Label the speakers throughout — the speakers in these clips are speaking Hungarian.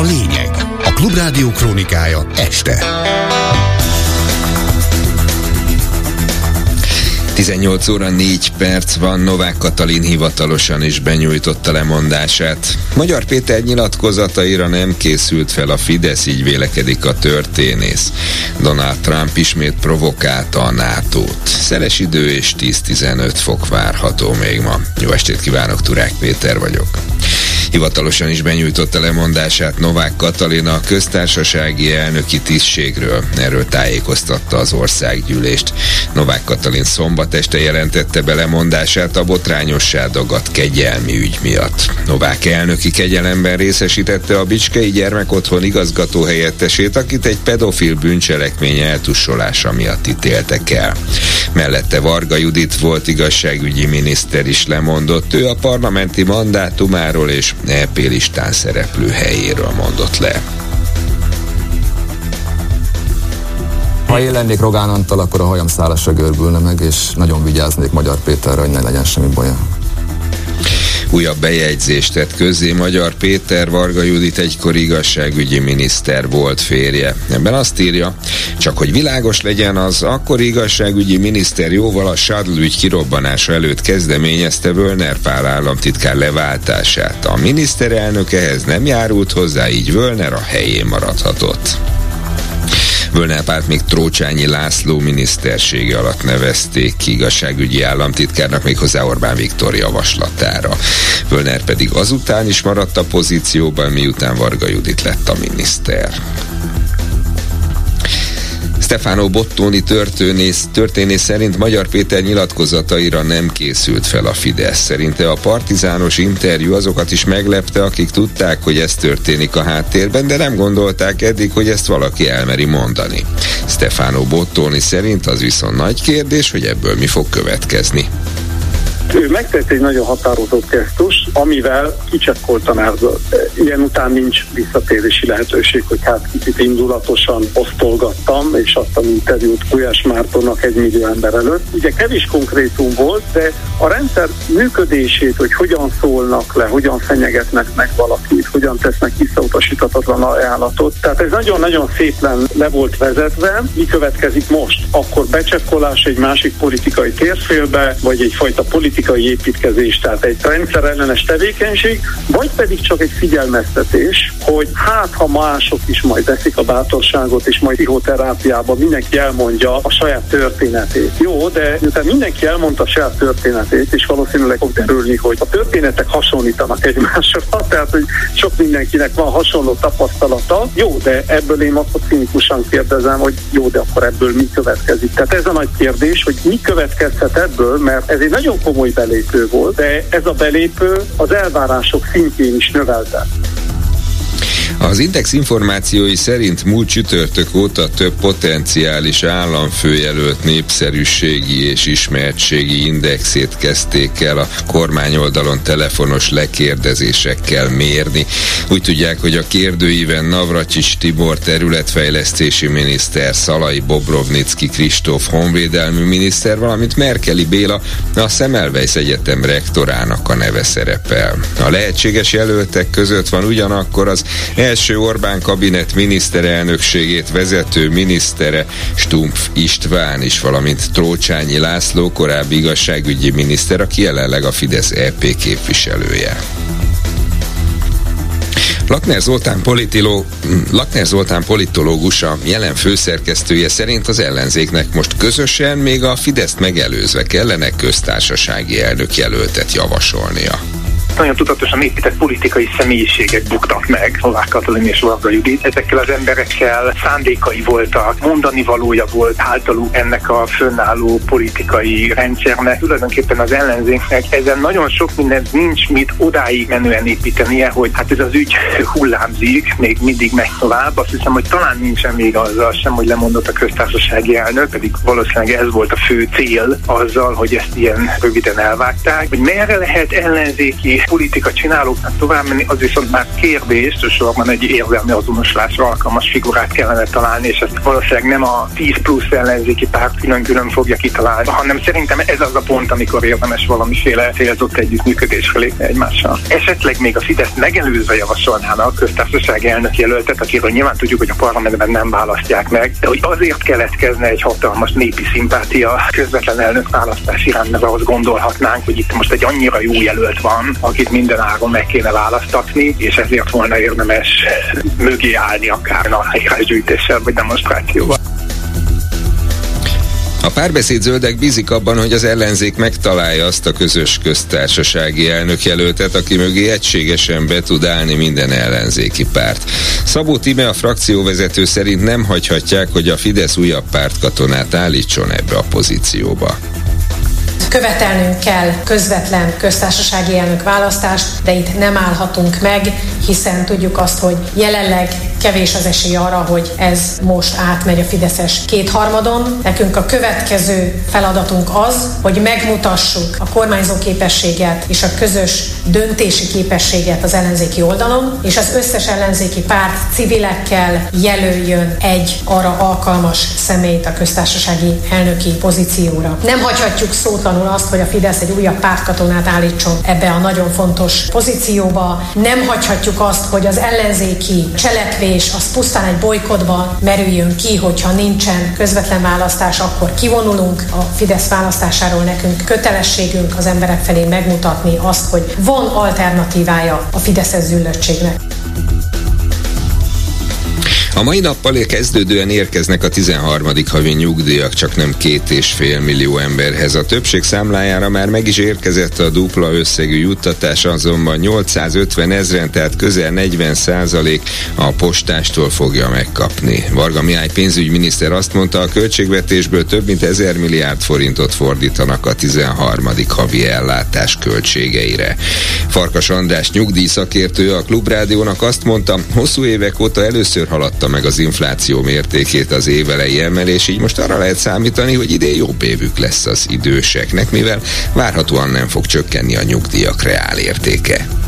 Speaker 1: a lényeg. A Klubrádió krónikája este.
Speaker 2: 18 óra 4 perc van, Novák Katalin hivatalosan is benyújtotta lemondását. Magyar Péter nyilatkozataira nem készült fel a Fidesz, így vélekedik a történész. Donald Trump ismét provokálta a NATO-t. Szeles idő és 10-15 fok várható még ma. Jó estét kívánok, Turák Péter vagyok. Hivatalosan is benyújtotta lemondását Novák Katalina a köztársasági elnöki tisztségről. Erről tájékoztatta az országgyűlést. Novák Katalin szombat este jelentette be lemondását a botrányossá dagadt kegyelmi ügy miatt. Novák elnöki kegyelemben részesítette a Bicskei Gyermekotthon igazgató helyettesét, akit egy pedofil bűncselekmény eltussolása miatt ítéltek el. Mellette Varga Judit volt igazságügyi miniszter is lemondott. Ő a parlamenti mandátumáról és EP listán szereplő helyéről mondott le.
Speaker 3: Ha én lennék Rogán Antal, akkor a hajam szálasra görbülne meg, és nagyon vigyáznék Magyar Péterre, hogy ne legyen semmi baja.
Speaker 2: Újabb bejegyzést tett közzé Magyar Péter Varga Judit egykor igazságügyi miniszter volt férje. Ebben azt írja, csak hogy világos legyen az, akkor igazságügyi miniszter jóval a Sadl ügy kirobbanása előtt kezdeményezte Völner Pál államtitkár leváltását. A miniszterelnök ehhez nem járult hozzá, így Völner a helyén maradhatott. Völnerpárt még Trócsányi László minisztersége alatt nevezték ki igazságügyi államtitkárnak méghozzá Orbán Viktor javaslatára. Völner pedig azután is maradt a pozícióban, miután Varga Judit lett a miniszter. Stefano Bottoni történész, történész szerint Magyar Péter nyilatkozataira nem készült fel a Fidesz. Szerinte a partizános interjú azokat is meglepte, akik tudták, hogy ez történik a háttérben, de nem gondolták eddig, hogy ezt valaki elmeri mondani. Stefano Bottoni szerint az viszont nagy kérdés, hogy ebből mi fog következni.
Speaker 4: Ő megtett egy nagyon határozott gesztus, amivel kicsekkoltan erből. Ilyen után nincs visszatérési lehetőség, hogy hát kicsit indulatosan osztolgattam, és azt a interjút Gulyás Mártonnak egy millió ember előtt. Ugye kevés konkrétum volt, de a rendszer működését, hogy hogyan szólnak le, hogyan fenyegetnek meg valakit, hogyan tesznek visszautasíthatatlan ajánlatot. Tehát ez nagyon-nagyon szépen le volt vezetve. Mi következik most? Akkor becsekkolás egy másik politikai térfélbe, vagy egyfajta politikai építkezés, tehát egy rendszerellenes tevékenység, vagy pedig csak egy figyelmeztetés, hogy hát ha mások is majd teszik a bátorságot, és majd pszichoterápiában mindenki elmondja a saját történetét. Jó, de miután mindenki elmondta a saját történetét, és valószínűleg fog derülni, hogy a történetek hasonlítanak egymásra, tehát hogy sok mindenkinek van hasonló tapasztalata. Jó, de ebből én azt cinikusan kérdezem, hogy jó, de akkor ebből mi következik. Tehát ez a nagy kérdés, hogy mi következhet ebből, mert ez egy nagyon komoly belépő volt, de ez a belépő az elvárások szintjén is növelte.
Speaker 2: Az Index információi szerint múlt csütörtök óta több potenciális államfőjelölt népszerűségi és ismertségi indexét kezdték el a kormányoldalon telefonos lekérdezésekkel mérni. Úgy tudják, hogy a kérdőíven Navracsics Tibor területfejlesztési miniszter, Szalai Bobrovnicki Kristóf honvédelmi miniszter, valamint Merkeli Béla a Szemelweis Egyetem rektorának a neve szerepel. A lehetséges jelöltek között van ugyanakkor az első Orbán kabinet miniszterelnökségét vezető minisztere Stumpf István is, valamint Trócsányi László korábbi igazságügyi miniszter, aki jelenleg a Fidesz EP képviselője. Lakner Zoltán, politiló, Lakner Zoltán politológus, a jelen főszerkesztője szerint az ellenzéknek most közösen, még a Fideszt megelőzve kellene köztársasági elnök jelöltet javasolnia
Speaker 5: nagyon tudatosan épített politikai személyiségek buktak meg, Novák Katalin és Varga Judit. Ezekkel az emberekkel szándékai voltak, mondani valója volt általuk ennek a fönnálló politikai rendszernek. Tulajdonképpen az ellenzéknek ezen nagyon sok minden nincs mit odáig menően építenie, hogy hát ez az ügy hullámzik, még mindig megy tovább. Azt hiszem, hogy talán nincsen még azzal sem, hogy lemondott a köztársasági elnök, pedig valószínűleg ez volt a fő cél azzal, hogy ezt ilyen röviden elvágták, hogy merre lehet ellenzéki politika csinálóknak tovább menni, az viszont már kérdés, sorban egy érzelmi azonosulásra alkalmas figurát kellene találni, és ezt valószínűleg nem a 10 plusz ellenzéki párt külön-külön fogja kitalálni, hanem szerintem ez az a pont, amikor érdemes valamiféle célzott együttműködésre lépni egymással. Esetleg még a Fidesz megelőzve javasolnának a köztársaság elnök jelöltet, akiről nyilván tudjuk, hogy a parlamentben nem választják meg, de hogy azért keletkezne egy hatalmas népi szimpátia közvetlen elnök választás iránt, mert ahhoz gondolhatnánk, hogy itt most egy annyira jó jelölt van, akit minden áron meg kéne választatni, és ezért volna érdemes mögé állni akár a gyűjtéssel vagy demonstrációval.
Speaker 2: A párbeszéd zöldek bízik abban, hogy az ellenzék megtalálja azt a közös köztársasági elnökjelöltet, aki mögé egységesen be tud állni minden ellenzéki párt. Szabó Time a frakcióvezető szerint nem hagyhatják, hogy a Fidesz újabb pártkatonát állítson ebbe a pozícióba.
Speaker 6: Követelnünk kell közvetlen köztársasági elnök választást, de itt nem állhatunk meg, hiszen tudjuk azt, hogy jelenleg kevés az esély arra, hogy ez most átmegy a Fideszes kétharmadon. Nekünk a következő feladatunk az, hogy megmutassuk a kormányzó képességet és a közös döntési képességet az ellenzéki oldalon, és az összes ellenzéki párt civilekkel jelöljön egy arra alkalmas személyt a köztársasági elnöki pozícióra. Nem hagyhatjuk szótlanul azt, hogy a Fidesz egy újabb pártkatonát állítson ebbe a nagyon fontos pozícióba. Nem hagyhatjuk azt, hogy az ellenzéki cselekvés és az pusztán egy bolykotba merüljön ki, hogyha nincsen közvetlen választás, akkor kivonulunk a Fidesz választásáról nekünk kötelességünk az emberek felé megmutatni azt, hogy van alternatívája a Fideszes züllöttségnek.
Speaker 2: A mai nappal kezdődően érkeznek a 13. havi nyugdíjak csak nem két és fél millió emberhez. A többség számlájára már meg is érkezett a dupla összegű juttatás, azonban 850 ezren, tehát közel 40 százalék a postástól fogja megkapni. Varga Mihály pénzügyminiszter azt mondta, a költségvetésből több mint 1000 milliárd forintot fordítanak a 13. havi ellátás költségeire. Farkas András nyugdíjszakértő a Klubrádiónak azt mondta, hosszú évek óta először haladta meg az infláció mértékét az évelei emelés, így most arra lehet számítani, hogy idén jobb évük lesz az időseknek, mivel várhatóan nem fog csökkenni a nyugdíjak reál értéke.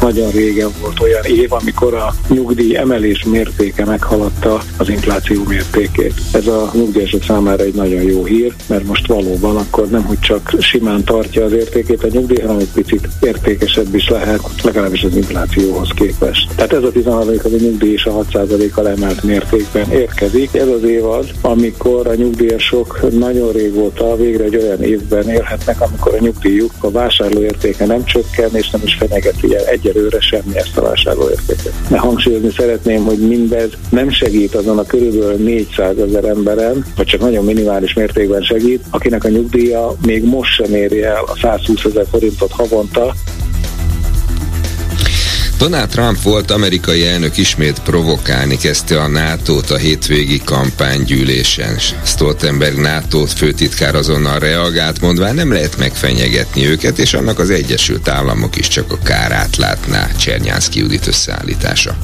Speaker 7: Nagyon régen volt olyan év, amikor a nyugdíj emelés mértéke meghaladta az infláció mértékét. Ez a nyugdíjasok számára egy nagyon jó hír, mert most valóban akkor nem, hogy csak simán tartja az értékét a nyugdíj, hanem egy picit értékesebb is lehet, legalábbis az inflációhoz képest. Tehát ez a 13 az a nyugdíj is a 6%-kal emelt mértékben érkezik. Ez az év az, amikor a nyugdíjasok nagyon régóta végre egy olyan évben élhetnek, amikor a nyugdíjuk a vásárlóértéke nem csökken, és nem is fenyegeti el egyelőre semmi ezt a vásárlóértéket. De hangsúlyozni szeretném, hogy mindez nem segít azon a körülbelül 400 ezer emberen, vagy csak nagyon minimális mértékben segít, akinek a nyugdíja még most sem éri el a 120 ezer forintot havonta,
Speaker 2: Donald Trump volt amerikai elnök ismét provokálni kezdte a NATO-t a hétvégi kampánygyűlésen. Stoltenberg NATO főtitkár azonnal reagált, mondván nem lehet megfenyegetni őket, és annak az Egyesült Államok is csak a kárát látná Csernyánszki Judit összeállítása.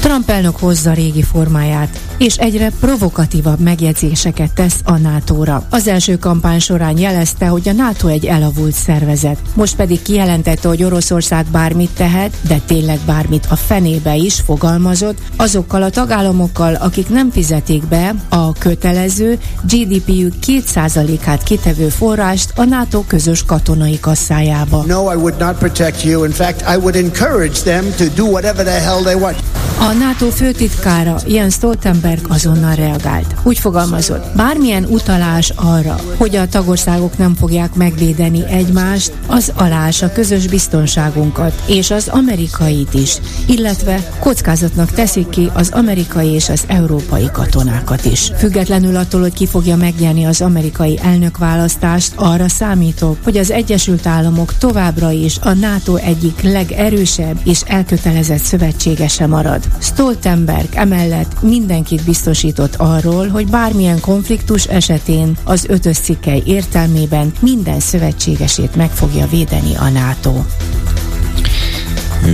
Speaker 8: Trump elnök hozza régi formáját, és egyre provokatívabb megjegyzéseket tesz a NATO-ra. Az első kampány során jelezte, hogy a NATO egy elavult szervezet. Most pedig kijelentette, hogy Oroszország bármit tehet, de tényleg bármit a fenébe is fogalmazott, azokkal a tagállamokkal, akik nem fizetik be a kötelező GDP-jük 2%-át kitevő forrást a NATO közös katonai kasszájába. No, I would not protect you. In fact, I would encourage them to do whatever the hell they want. A NATO főtitkára Jens Stoltenberg azonnal reagált. Úgy fogalmazott, bármilyen utalás arra, hogy a tagországok nem fogják megvédeni egymást, az alás a közös biztonságunkat, és az amerikait is, illetve kockázatnak teszik ki az amerikai és az európai katonákat is. Függetlenül attól, hogy ki fogja megnyerni az amerikai elnökválasztást, arra számítok, hogy az Egyesült Államok továbbra is a NATO egyik legerősebb és elkötelezett szövetségese marad. Stoltenberg emellett mindenkit biztosított arról, hogy bármilyen konfliktus esetén az ötös cikkely értelmében minden szövetségesét meg fogja védeni a NATO.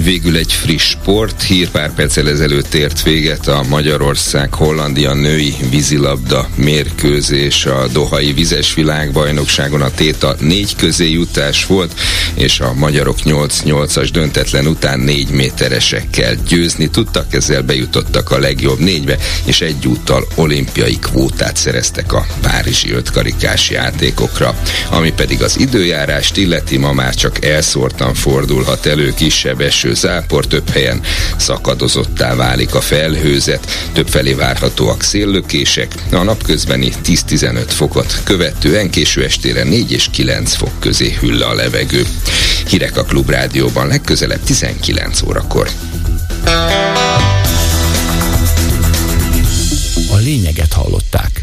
Speaker 2: Végül egy friss sport, hír pár perccel ezelőtt ért véget a Magyarország-Hollandia női vízilabda mérkőzés. A Dohai vizes világbajnokságon a téta négy közé jutás volt, és a magyarok 8-8-as döntetlen után négy méteresekkel győzni tudtak, ezzel bejutottak a legjobb négybe, és egyúttal olimpiai kvótát szereztek a Párizsi ötkarikás játékokra. Ami pedig az időjárást illeti, ma már csak elszórtan fordulhat elő kisebb eső zápor, több helyen szakadozottá válik a felhőzet, többfelé várhatóak széllökések, a napközbeni 10-15 fokot követően késő estére 4 és 9 fok közé hüll a levegő. Hírek a Klubrádióban legközelebb 19 órakor. A lényeget hallották.